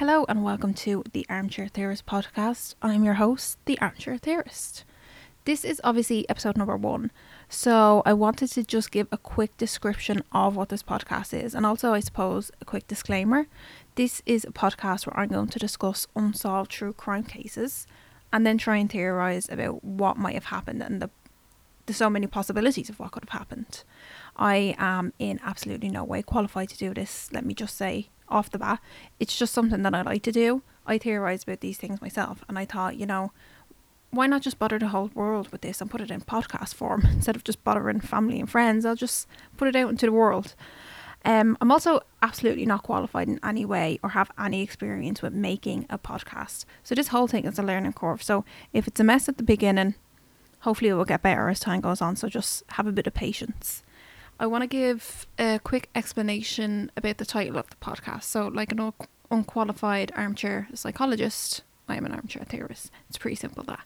Hello and welcome to the Armchair Theorist podcast. I'm your host, the Armchair Theorist. This is obviously episode number one, so I wanted to just give a quick description of what this podcast is and also, I suppose, a quick disclaimer. This is a podcast where I'm going to discuss unsolved true crime cases and then try and theorize about what might have happened and the so many possibilities of what could have happened. I am in absolutely no way qualified to do this, let me just say off the bat. It's just something that I like to do. I theorize about these things myself, and I thought, you know, why not just bother the whole world with this and put it in podcast form instead of just bothering family and friends? I'll just put it out into the world. Um, I'm also absolutely not qualified in any way or have any experience with making a podcast. So this whole thing is a learning curve. So if it's a mess at the beginning, hopefully it will get better as time goes on. So just have a bit of patience. I want to give a quick explanation about the title of the podcast. So, like an unqualified armchair psychologist, I am an armchair theorist. It's pretty simple that.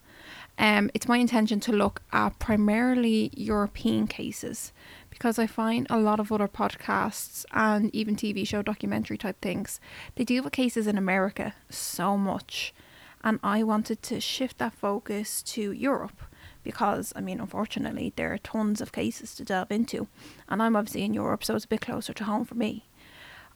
Um, it's my intention to look at primarily European cases because I find a lot of other podcasts and even TV show documentary type things they deal with cases in America so much, and I wanted to shift that focus to Europe because I mean, unfortunately, there are tons of cases to delve into, and I'm obviously in Europe, so it's a bit closer to home for me.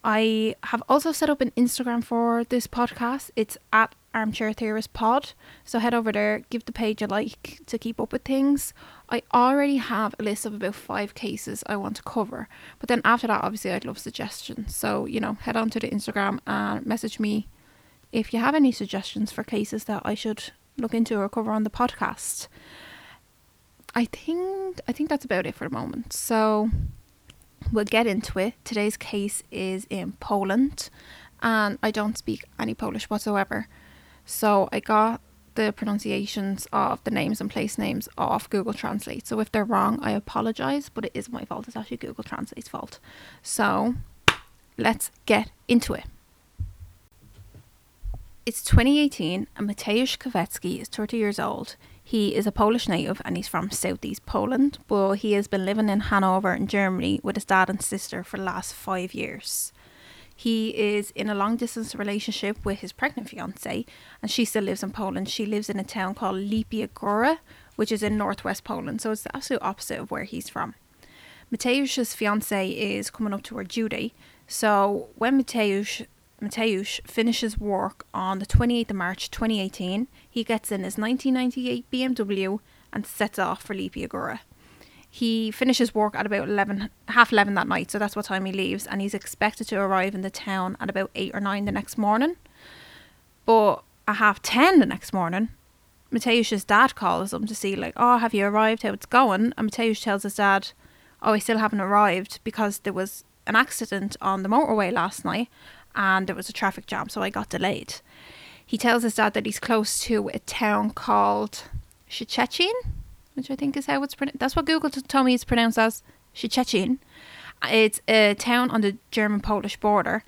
I have also set up an Instagram for this podcast. It's at Armchair Theorist Pod. So head over there, give the page a like to keep up with things. I already have a list of about five cases I want to cover. But then after that, obviously, I'd love suggestions. So, you know, head on to the Instagram and message me if you have any suggestions for cases that I should look into or cover on the podcast. I think I think that's about it for the moment. So we'll get into it. Today's case is in Poland, and I don't speak any Polish whatsoever. So I got the pronunciations of the names and place names off Google Translate. So if they're wrong, I apologize, but it is my fault. It's actually Google Translate's fault. So let's get into it. It's 2018 and Mateusz Kawecki is 30 years old. He is a Polish native and he's from southeast Poland, but he has been living in Hanover in Germany with his dad and sister for the last five years. He is in a long distance relationship with his pregnant fiance, and she still lives in Poland. She lives in a town called Lipia Góra, which is in northwest Poland, so it's the absolute opposite of where he's from. Mateusz's fiance is coming up to her due date, so when Mateusz Mateusz finishes work on the 28th of March 2018. He gets in his 1998 BMW and sets off for Lipia Góra. He finishes work at about 11, half 11 that night, so that's what time he leaves, and he's expected to arrive in the town at about 8 or 9 the next morning. But at half 10 the next morning, Mateusz's dad calls him to see, like, oh, have you arrived? How it's going? And Mateusz tells his dad, oh, I still haven't arrived because there was an accident on the motorway last night and there was a traffic jam, so I got delayed. He tells his dad that he's close to a town called Szczecin, which I think is how it's pronounced. That's what Google told me it's pronounced as Szczecin. It's a town on the German Polish border.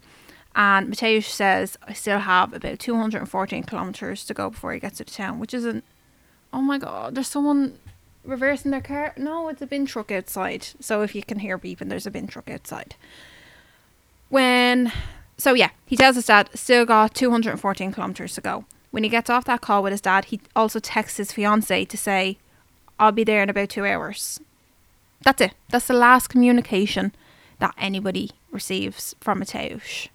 And Mateusz says, I still have about 214 kilometres to go before he gets to the town, which isn't. Oh my god, there's someone reversing their car. No, it's a bin truck outside. So if you can hear beeping, there's a bin truck outside. When so yeah, he tells his dad still got 214 kilometers to go. When he gets off that call with his dad, he also texts his fiance to say, "I'll be there in about two hours." That's it. That's the last communication that anybody receives from Mateusz.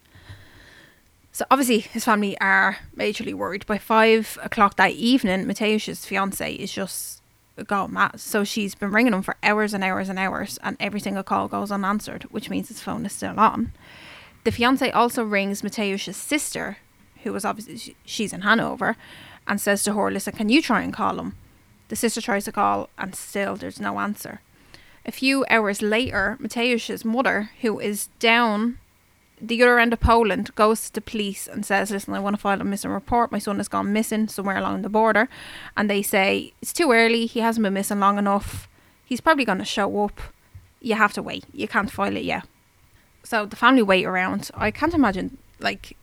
So obviously his family are majorly worried. By five o'clock that evening, Mateusz's fiance is just gone mad. So she's been ringing him for hours and hours and hours, and every single call goes unanswered, which means his phone is still on. The fiance also rings Mateusz's sister, who was obviously she's in Hanover, and says to her, "Listen, can you try and call him?" The sister tries to call, and still there's no answer. A few hours later, Mateusz's mother, who is down the other end of Poland, goes to the police and says, Listen, I want to file a missing report. My son has gone missing somewhere along the border. And they say, It's too early. He hasn't been missing long enough. He's probably going to show up. You have to wait. You can't file it yet. So the family wait around. I can't imagine like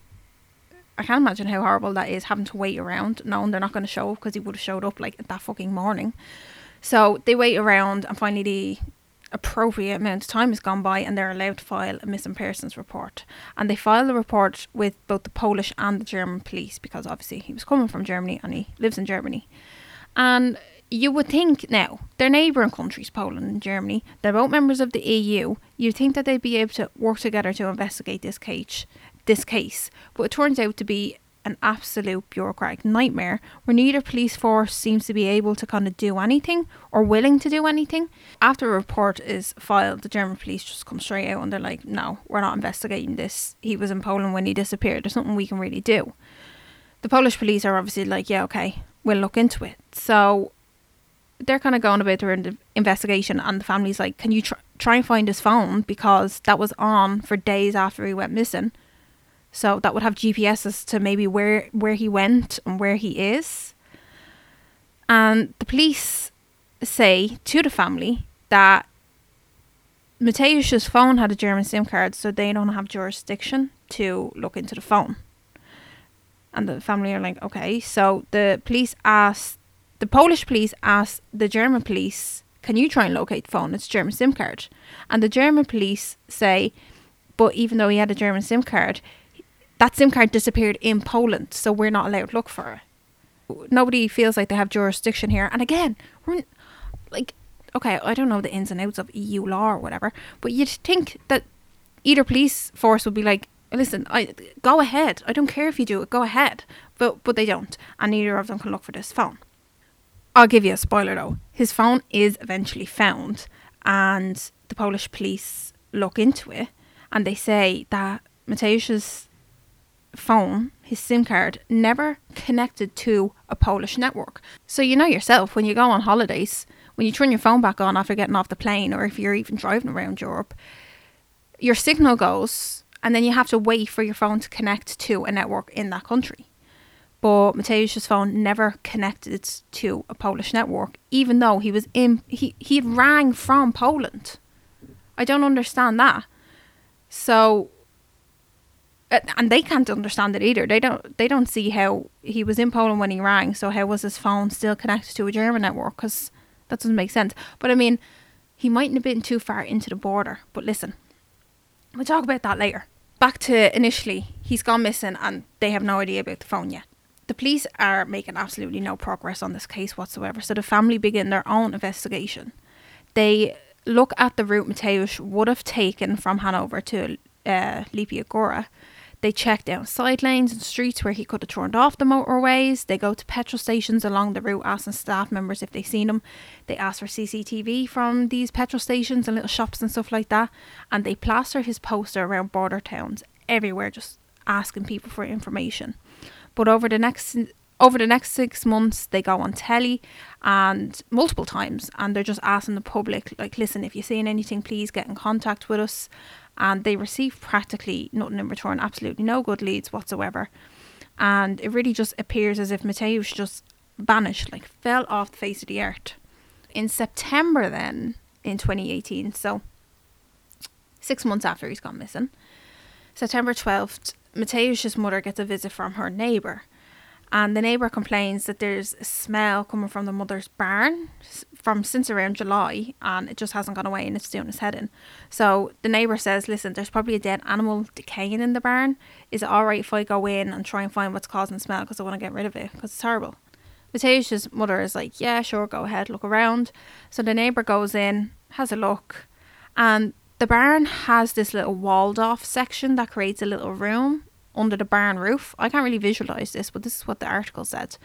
I can't imagine how horrible that is having to wait around knowing they're not going to show up because he would have showed up like that fucking morning. So they wait around and finally the appropriate amount of time has gone by and they're allowed to file a missing persons report. And they file the report with both the Polish and the German police because obviously he was coming from Germany and he lives in Germany. And you would think now, they're neighbouring countries, Poland and Germany, they're both members of the EU. You'd think that they'd be able to work together to investigate this case, this case. But it turns out to be an absolute bureaucratic nightmare where neither police force seems to be able to kind of do anything or willing to do anything. After a report is filed, the German police just come straight out and they're like, no, we're not investigating this. He was in Poland when he disappeared. There's nothing we can really do. The Polish police are obviously like, yeah, okay, we'll look into it. So they're kind of going about their investigation, and the family's like, can you tr- try and find his phone because that was on for days after he went missing so that would have GPS as to maybe where where he went and where he is. And the police say to the family that Mateusz's phone had a German SIM card, so they don't have jurisdiction to look into the phone. And the family are like, okay. So the police asked, the Polish police asked the German police, can you try and locate the phone? It's German SIM card. And the German police say, but even though he had a German SIM card, that SIM card disappeared in Poland, so we're not allowed to look for it. Nobody feels like they have jurisdiction here. And again, we're like, okay, I don't know the ins and outs of EU law or whatever, but you'd think that either police force would be like, listen, I go ahead. I don't care if you do it. Go ahead. But but they don't, and neither of them can look for this phone. I'll give you a spoiler though. His phone is eventually found, and the Polish police look into it, and they say that Mateusz's phone, his SIM card, never connected to a Polish network. So you know yourself when you go on holidays, when you turn your phone back on after getting off the plane, or if you're even driving around Europe, your signal goes, and then you have to wait for your phone to connect to a network in that country. But Mateusz's phone never connected to a Polish network, even though he was in he he rang from Poland. I don't understand that. So uh, and they can't understand it either. They don't. They don't see how he was in Poland when he rang. So how was his phone still connected to a German network? Because that doesn't make sense. But I mean, he mightn't have been too far into the border. But listen, we'll talk about that later. Back to initially, he's gone missing, and they have no idea about the phone yet. The police are making absolutely no progress on this case whatsoever. So the family begin their own investigation. They look at the route Mateusz would have taken from Hanover to uh, Lipia Góra they check down side lanes and streets where he could have turned off the motorways. They go to petrol stations along the route asking staff members if they've seen him. They ask for CCTV from these petrol stations and little shops and stuff like that. And they plaster his poster around border towns everywhere, just asking people for information. But over the next over the next six months they go on telly and multiple times and they're just asking the public like listen if you're seeing anything please get in contact with us and they receive practically nothing in return, absolutely no good leads whatsoever. And it really just appears as if Mateusz just vanished, like fell off the face of the earth. In September, then in 2018, so six months after he's gone missing, September 12th, Mateusz's mother gets a visit from her neighbour and the neighbour complains that there's a smell coming from the mother's barn from since around July and it just hasn't gone away and it's doing its head in. So the neighbour says, Listen, there's probably a dead animal decaying in the barn. Is it alright if I go in and try and find what's causing the smell because I want to get rid of it because it's horrible? Mateusz's mother is like, Yeah, sure, go ahead, look around. So the neighbour goes in, has a look, and the barn has this little walled off section that creates a little room under the barn roof. I can't really visualize this, but this is what the article said.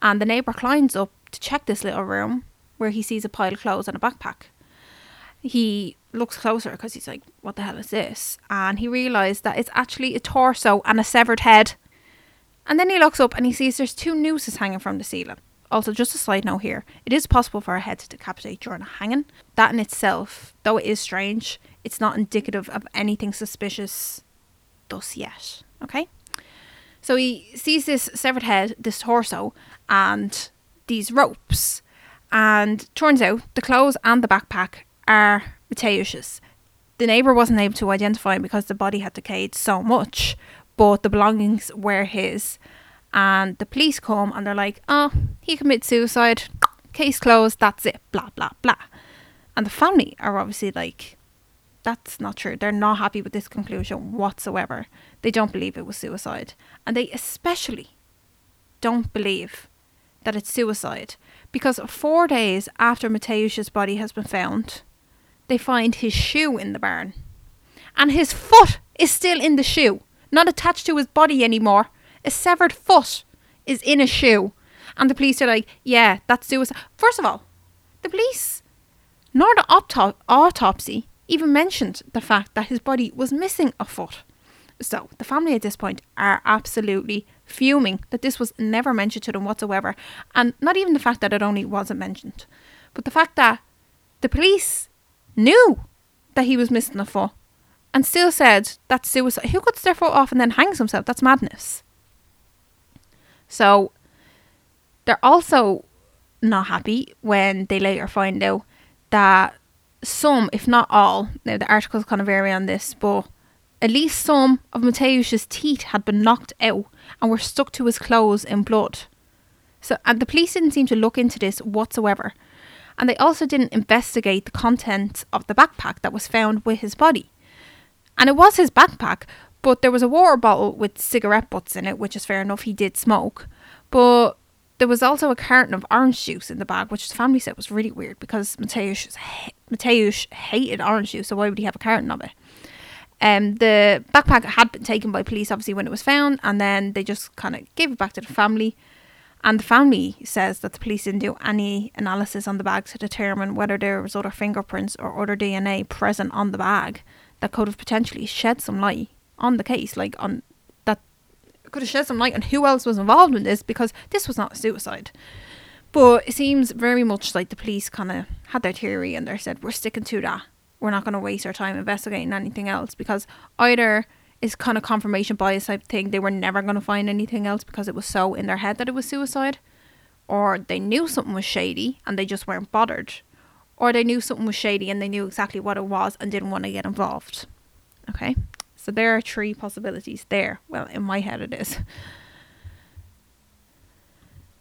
And the neighbor climbs up to check this little room where he sees a pile of clothes and a backpack. He looks closer because he's like, What the hell is this? And he realized that it's actually a torso and a severed head. And then he looks up and he sees there's two nooses hanging from the ceiling. Also, just a side note here it is possible for a head to decapitate during a hanging. That in itself, though it is strange, it's not indicative of anything suspicious thus yet. Okay? So he sees this severed head, this torso, and these ropes. And turns out the clothes and the backpack are Mateusz's. The neighbour wasn't able to identify him because the body had decayed so much, but the belongings were his. And the police come and they're like, oh, he committed suicide. Case closed, that's it, blah, blah, blah. And the family are obviously like, that's not true. They're not happy with this conclusion whatsoever. They don't believe it was suicide. And they especially don't believe that it's suicide because four days after Mateusz's body has been found, they find his shoe in the barn. And his foot is still in the shoe, not attached to his body anymore. A severed foot is in a shoe. And the police are like, yeah, that's suicide. First of all, the police, nor the auto- autopsy, even mentioned the fact that his body was missing a foot. So the family at this point are absolutely fuming that this was never mentioned to them whatsoever. And not even the fact that it only wasn't mentioned, but the fact that the police knew that he was missing a foot and still said that's suicide. Who cuts their foot off and then hangs himself? That's madness. So they're also not happy when they later find out that some, if not all, now the articles kind of vary on this, but at least some of Mateusz's teeth had been knocked out and were stuck to his clothes in blood. So, and the police didn't seem to look into this whatsoever. And they also didn't investigate the contents of the backpack that was found with his body. And it was his backpack, but there was a water bottle with cigarette butts in it, which is fair enough, he did smoke. But there was also a carton of orange juice in the bag, which the family said was really weird because Mateusz, Mateusz hated orange juice, so why would he have a carton of it? Um, the backpack had been taken by police, obviously, when it was found, and then they just kind of gave it back to the family. And the family says that the police didn't do any analysis on the bag to determine whether there was other fingerprints or other DNA present on the bag that could have potentially shed some light on the case, like on that could have shed some light on who else was involved in this because this was not a suicide. But it seems very much like the police kind of had their theory and they said, we're sticking to that. We're not going to waste our time investigating anything else because either it's kind of confirmation bias type thing. They were never going to find anything else because it was so in their head that it was suicide, or they knew something was shady and they just weren't bothered, or they knew something was shady and they knew exactly what it was and didn't want to get involved. Okay, so there are three possibilities there. Well, in my head, it is.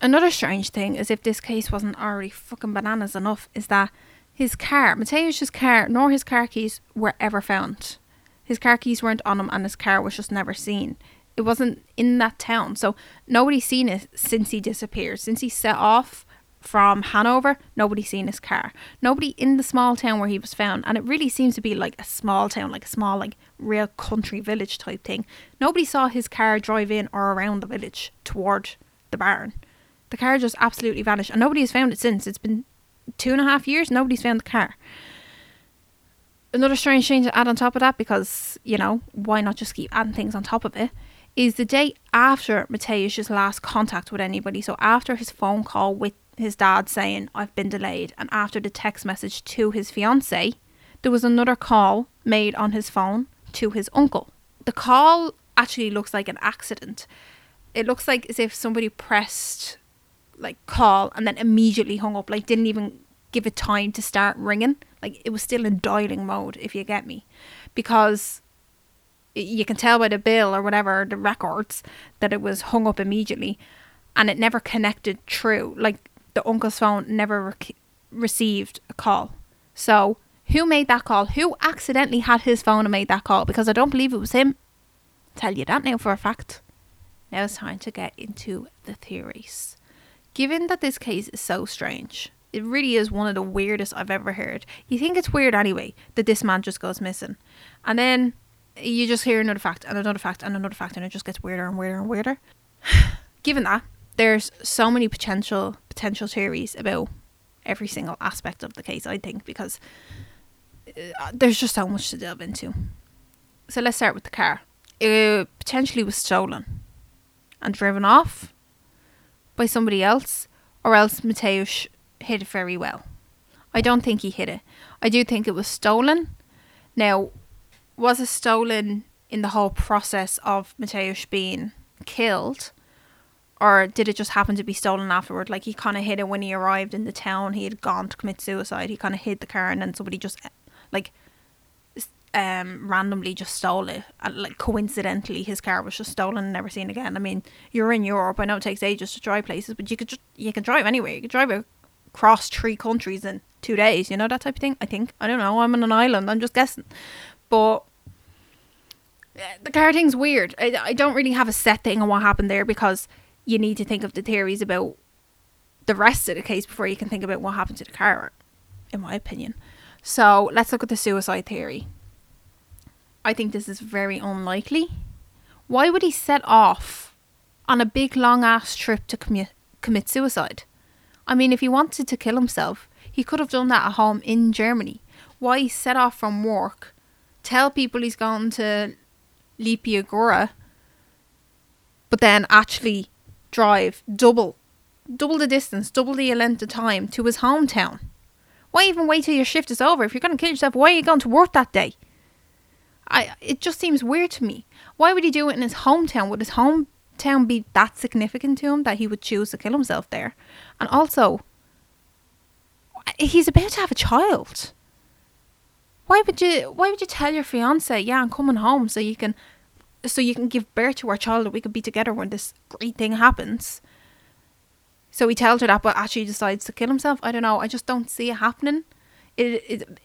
Another strange thing is if this case wasn't already fucking bananas enough, is that his car, Mateusz's car, nor his car keys were ever found. His car keys weren't on him and his car was just never seen. It wasn't in that town, so nobody's seen it since he disappeared. Since he set off from Hanover, nobody's seen his car. Nobody in the small town where he was found, and it really seems to be like a small town, like a small, like real country village type thing. Nobody saw his car drive in or around the village toward the barn. The car just absolutely vanished, and nobody has found it since. It's been two and a half years, nobody's found the car. Another strange thing to add on top of that, because, you know, why not just keep adding things on top of it, is the day after Mateusz's last contact with anybody. So after his phone call with his dad saying, I've been delayed, and after the text message to his fiance, there was another call made on his phone to his uncle. The call actually looks like an accident. It looks like as if somebody pressed like call and then immediately hung up, like didn't even give it time to start ringing. Like it was still in dialing mode, if you get me, because you can tell by the bill or whatever the records that it was hung up immediately, and it never connected through. Like the uncle's phone never rec- received a call. So who made that call? Who accidentally had his phone and made that call? Because I don't believe it was him. I'll tell you that now for a fact. Now it's time to get into the theories. Given that this case is so strange, it really is one of the weirdest I've ever heard. You think it's weird anyway that this man just goes missing. And then you just hear another fact and another fact and another fact and it just gets weirder and weirder and weirder. Given that, there's so many potential potential theories about every single aspect of the case, I think, because uh, there's just so much to delve into. So let's start with the car. It potentially was stolen and driven off by somebody else, or else Mateusz hid it very well. I don't think he hid it. I do think it was stolen. Now, was it stolen in the whole process of Mateusz being killed? Or did it just happen to be stolen afterward? Like he kind of hid it when he arrived in the town. He had gone to commit suicide. He kind of hid the car, and then somebody just like um randomly just stole it like coincidentally his car was just stolen and never seen again i mean you're in europe i know it takes ages to drive places but you could just you can drive anywhere you could drive across three countries in two days, you know, that type of thing. I think. I don't know. I'm on an island. I'm just guessing. But the car thing's weird. I, I don't really have a set thing on what happened there because you need to think of the theories about the rest of the case before you can think about what happened to the car, in my opinion. So let's look at the suicide theory. I think this is very unlikely. Why would he set off on a big long ass trip to commit commit suicide? I mean, if he wanted to kill himself, he could have done that at home in Germany. Why set off from work, tell people he's gone to Lipia Góra, but then actually drive double, double the distance, double the length of time to his hometown? Why even wait till your shift is over? If you're going to kill yourself, why are you going to work that day? I it just seems weird to me. Why would he do it in his hometown? Would his hometown be that significant to him that he would choose to kill himself there? And also, he's about to have a child. Why would you why would you tell your fiance, yeah, I'm coming home so you can so you can give birth to our child and we can be together when this great thing happens? So he tells her that but actually decides to kill himself. I don't know. I just don't see it happening. It it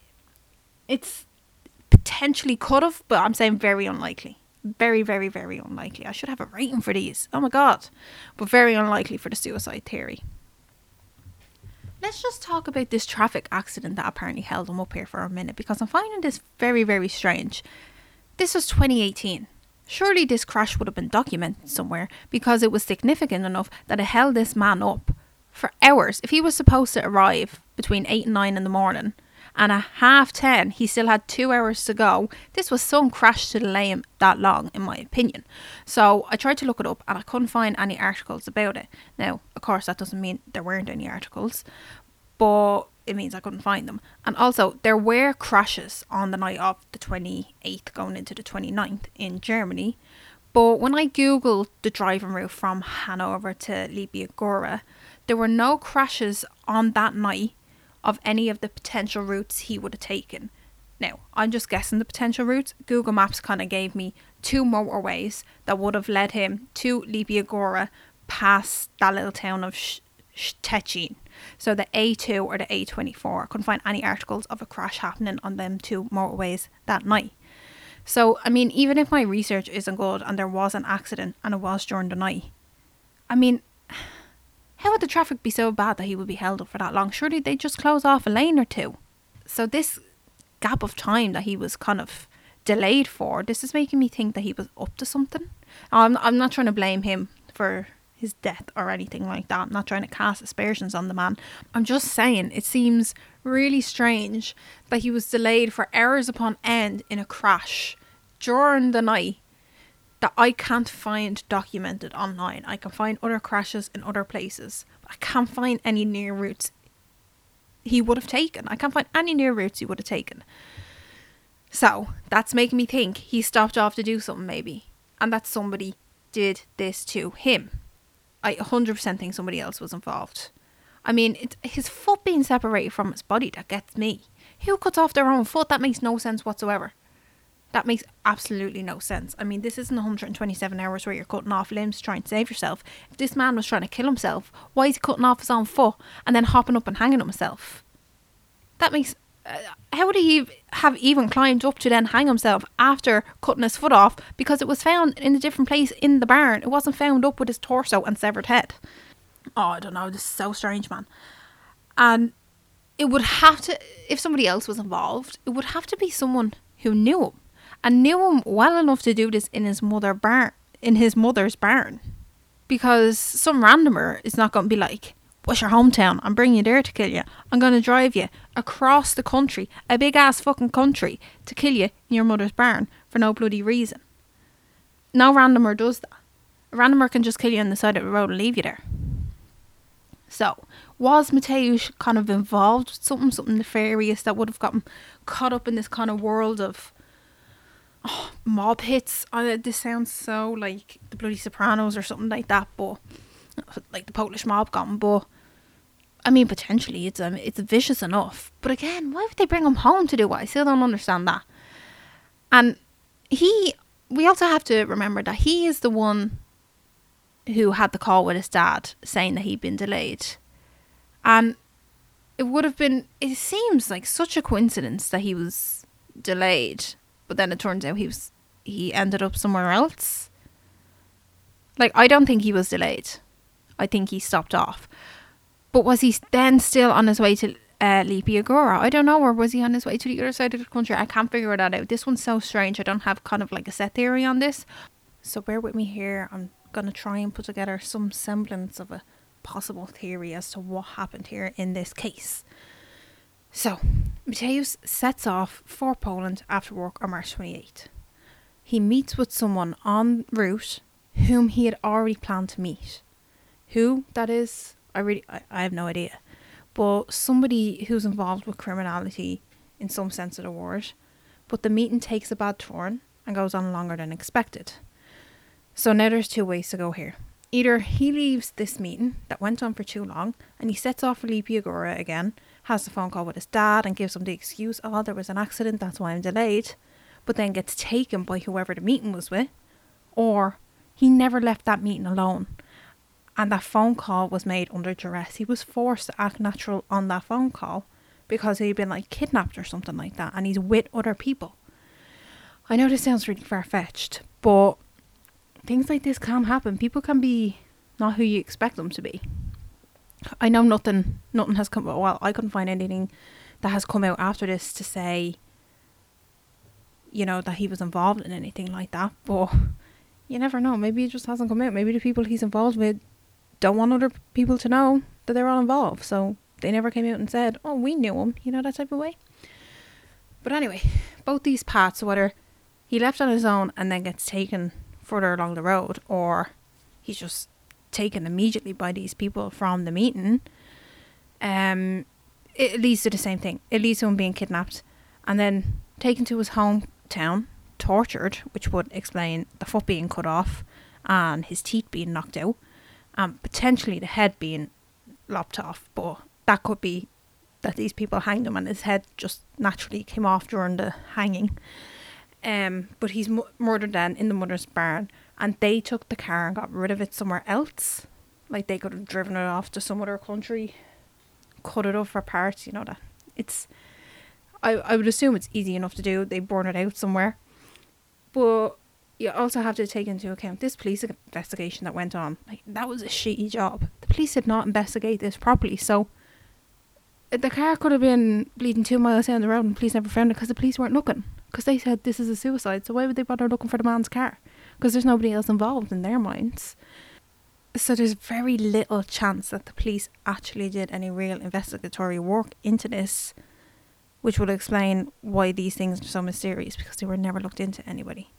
it's potentially could have, but I'm saying very unlikely. Very, very, very unlikely. I should have a rating for these. Oh my god. But very unlikely for the suicide theory. Let's just talk about this traffic accident that apparently held him up here for a minute because I'm finding this very, very strange. This was 2018. Surely this crash would have been documented somewhere because it was significant enough that it held this man up for hours. If he was supposed to arrive between 8 and 9 in the morning, and at half 10 he still had two hours to go. This was some crash to delay him that long, in my opinion. So I tried to look it up and I couldn't find any articles about it. Now, of course, that doesn't mean there weren't any articles, but it means I couldn't find them. And also, there were crashes on the night of the 28th going into the 29th in Germany. But when I googled the driving route from Hanover to Lipia Góra, there were no crashes on that night of any of the potential routes he would have taken. Now, I'm just guessing the potential routes. Google Maps kind of gave me two motorways that would have led him to Lipia Góra past that little town of Szczecin. So the A2 or the A24. I couldn't find any articles of a crash happening on them two motorways that night. So, I mean, even if my research isn't good and there was an accident and it was during the night, I mean, how would the traffic be so bad that he would be held up for that long? Surely they'd just close off a lane or two. So this gap of time that he was kind of delayed for, this is making me think that he was up to something. I'm I'm not trying to blame him for his death or anything like that. I'm not trying to cast aspersions on the man. I'm just saying it seems really strange that he was delayed for hours upon end in a crash during the night that I can't find documented online. I can find other crashes in other places. I can't find any near routes he would have taken. I can't find any near routes he would have taken. So that's making me think he stopped off to do something maybe. And that somebody did this to him. I 100% think somebody else was involved. I mean, it's his foot being separated from his body that gets me. Who cuts off their own foot? That makes no sense whatsoever. That makes absolutely no sense. I mean, this isn't 127 hours where you're cutting off limbs trying to save yourself. If this man was trying to kill himself, why is he cutting off his own foot and then hopping up and hanging himself? That makes. Uh, how would he have even climbed up to then hang himself after cutting his foot off because it was found in a different place in the barn? It wasn't found up with his torso and severed head. Oh, I don't know. This is so strange, man. And it would have to, if somebody else was involved, it would have to be someone who knew him and knew him well enough to do this in his mother barn in his mother's barn. Because some randomer is not going to be like, What's your hometown? I'm bringing you there to kill you. I'm going to drive you across the country, a big ass fucking country, to kill you in your mother's barn for no bloody reason. No randomer does that. A randomer can just kill you on the side of the road and leave you there. So, was Mateusz kind of involved with something, something nefarious that would have gotten caught up in this kind of world of oh, mob hits. Uh, this sounds so like the bloody Sopranos or something like that, but like the Polish mob got But I mean, potentially it's um, it's vicious enough. But again, why would they bring him home to do what? I still don't understand that. And he, we also have to remember that he is the one who had the call with his dad saying that he'd been delayed. And it would have been. It seems like such a coincidence that he was delayed, but then it turns out he was he ended up somewhere else. Like I don't think he was delayed. I think he stopped off. But was he then still on his way to uh, Lipia Góra? I don't know. Or was he on his way to the other side of the country? I can't figure that out. This one's so strange. I don't have kind of like a set theory on this. So bear with me here. I'm to try and put together some semblance of a possible theory as to what happened here in this case. So, Mateusz sets off for Poland after work on March 28th. He meets with someone en route whom he had already planned to meet. Who that is, I really I, I have no idea. But somebody who's involved with criminality in some sense of the word. But the meeting takes a bad turn and goes on longer than expected. So now there's two ways to go here. Either he leaves this meeting that went on for too long and he sets off for Lipia Góra again, has the phone call with his dad and gives him the excuse, oh, there was an accident, that's why I'm delayed, but then gets taken by whoever the meeting was with, or he never left that meeting alone and that phone call was made under duress. He was forced to act natural on that phone call because he'd been like kidnapped or something like that, and he's with other people. I know this sounds really far fetched, but things like this can happen. People can be not who you expect them to be. I know nothing nothing has come well, I couldn't find anything that has come out after this to say you know that he was involved in anything like that, but you never know. Maybe it just hasn't come out. Maybe the people he's involved with don't want other people to know that they're all involved. So they never came out and said, "Oh, we knew him," you know that type of way. But anyway, both these paths, whether he left on his own and then gets taken further along the road, or he's just taken immediately by these people from the meeting, um, it leads to the same thing. It leads to him being kidnapped and then taken to his hometown, tortured, which would explain the foot being cut off and his teeth being knocked out and potentially the head being lopped off. But that could be that these people hanged him and his head just naturally came off during the hanging. Um, but he's mu- murdered then in the mother's barn, and they took the car and got rid of it somewhere else. Like they could have driven it off to some other country, cut it up for parts. You know that it's. I I would assume it's easy enough to do. They burn it out somewhere, but you also have to take into account this police investigation that went on. Like that was a shitty job. The police did not investigate this properly. So uh, the car could have been bleeding two miles down the road and police never found it because the police weren't looking. Because they said this is a suicide. So why would they bother looking for the man's car? Because there's nobody else involved in their minds. So there's very little chance that the police actually did any real investigatory work into this, which would explain why these things are so mysterious because they were never looked into anybody.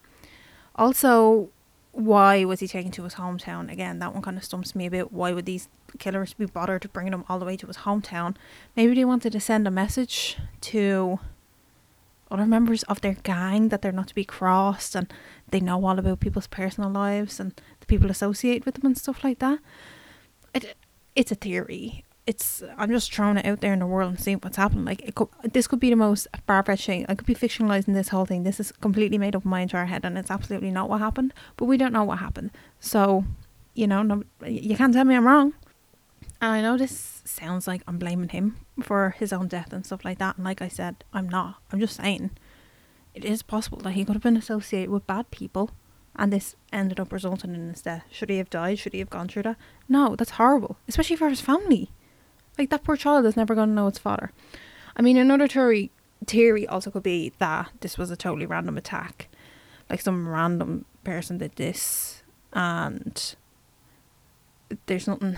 Also, why was he taken to his hometown? Again, that one kind of stumps me a bit. Why would these killers be bothered bringing him all the way to his hometown? Maybe they wanted to send a message to other members of their gang that they're not to be crossed and they know all about people's personal lives and the people associated with them and stuff like that. It, it's a theory it's I'm just throwing it out there in the world and seeing what's happening. Like it could, this could be the most far fetched thing. I could be fictionalizing this whole thing. This is completely made up in my entire head, and it's absolutely not what happened. But we don't know what happened, so you know, no, you can't tell me I'm wrong. And I know this sounds like I'm blaming him for his own death and stuff like that. And like I said, I'm not. I'm just saying it is possible that he could have been associated with bad people and this ended up resulting in his death. Should he have died? Should he have gone through that? No, that's horrible, especially for his family. Like that poor child is never going to know its father. I mean, another theory theory also could be that this was a totally random attack, like some random person did this, and there's nothing,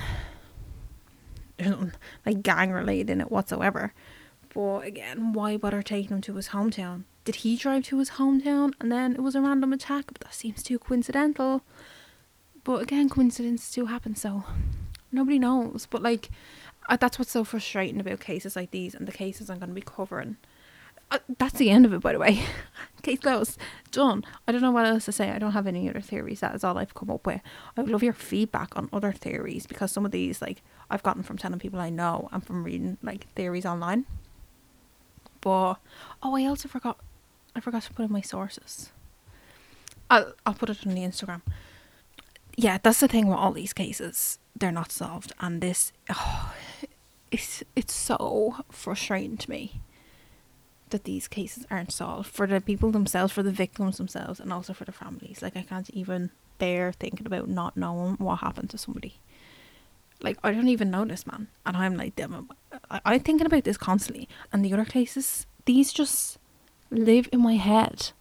there's like gang related in it whatsoever. But again, why bother taking him to his hometown? Did he drive to his hometown and then it was a random attack? But that seems too coincidental. But again, coincidences do happen, so nobody knows. But like, that's what's so frustrating about cases like these and the cases I'm going to be covering. Uh, that's the end of it, by the way. Case closed. Done. I don't know what else to say. I don't have any other theories. That is all I've come up with. I would love your feedback on other theories because some of these, like, I've gotten from telling people I know and from reading, like, theories online. But, oh, I also forgot, I forgot to put in my sources. I'll, I'll put it on the Instagram. Yeah, that's the thing with all these cases. They're not solved. And this, oh, it's it's so frustrating to me that these cases aren't solved for the people themselves, for the victims themselves, and also for the families. Like I can't even bear thinking about not knowing what happened to somebody. Like I don't even know this man, and I'm like, I, I'm thinking about this constantly. And the other cases, these just live in my head.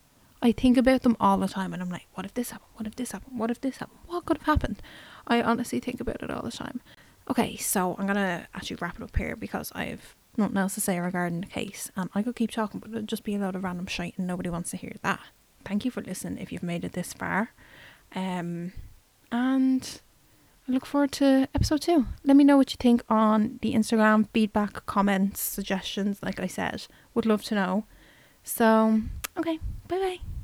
I think about them all the time, and I'm like, what if this happened? What if this happened? What if this happened? What could have happened? I honestly think about it all the time. Okay, so I'm gonna actually wrap it up here because I've nothing else to say regarding the case, and I could keep talking, but it'd just be a load of random shit, and nobody wants to hear that. Thank you for listening if you've made it this far, um, and I look forward to episode two. Let me know what you think on the Instagram, feedback, comments, suggestions. Like I said, would love to know. So, okay, bye bye.